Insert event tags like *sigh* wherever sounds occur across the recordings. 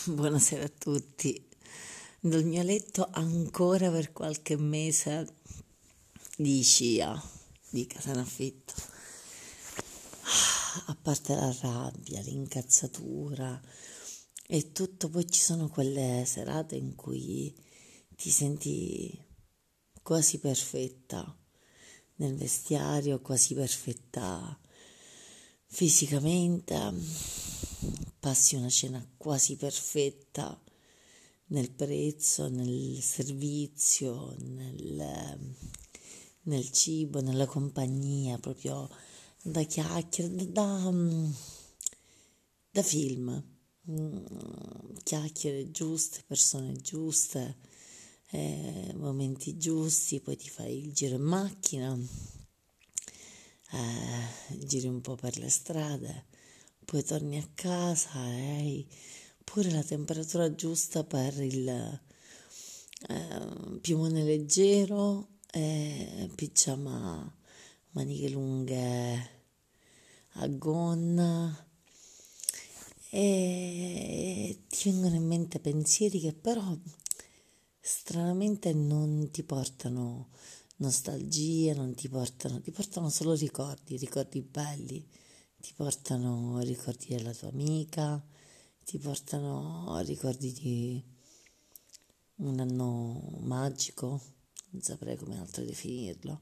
*laughs* buonasera a tutti. Dal mio letto ancora per qualche mese di scia, di casa in affitto. A parte la rabbia, l'incazzatura e tutto, poi ci sono quelle serate in cui ti senti quasi perfetta nel vestiario, quasi perfetta fisicamente passi una cena quasi perfetta nel prezzo, nel servizio, nel, nel cibo, nella compagnia, proprio da chiacchiere, da, da film, chiacchiere giuste, persone giuste, eh, momenti giusti, poi ti fai il giro in macchina, eh, giri un po' per le strade poi torni a casa e hai pure la temperatura giusta per il eh, piumone leggero e pigiama maniche lunghe a gonna. E ti vengono in mente pensieri che però stranamente non ti portano nostalgia, non ti portano, ti portano solo ricordi, ricordi belli ti portano ricordi della tua amica, ti portano ricordi di un anno magico, non saprei come altro definirlo,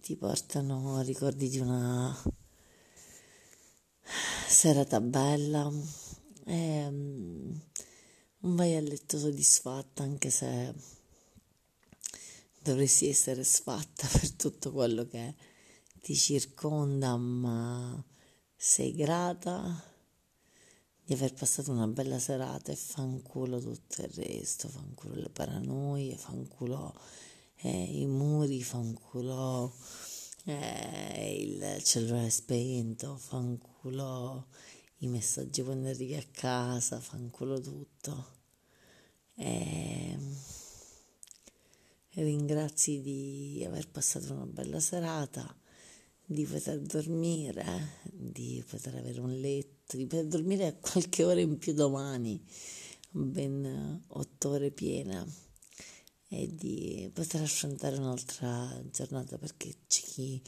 ti portano ricordi di una serata bella e um, vai a letto soddisfatta anche se dovresti essere sfatta *laughs* per tutto quello che ti circonda, ma sei grata di aver passato una bella serata e fanculo tutto il resto, fanculo le paranoie, fanculo eh, i muri, fanculo eh, il cellulare spento, fanculo i messaggi quando arrivi a casa, fanculo tutto. E ringrazi di aver passato una bella serata di poter dormire, di poter avere un letto, di poter dormire qualche ora in più domani, ben otto ore piene e di poter affrontare un'altra giornata perché c'è chi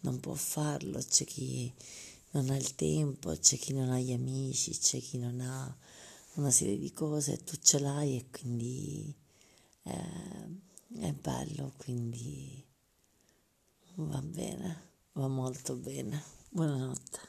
non può farlo, c'è chi non ha il tempo, c'è chi non ha gli amici, c'è chi non ha una serie di cose, tu ce l'hai e quindi eh, è bello, quindi va bene va molto bene. Buonanotte.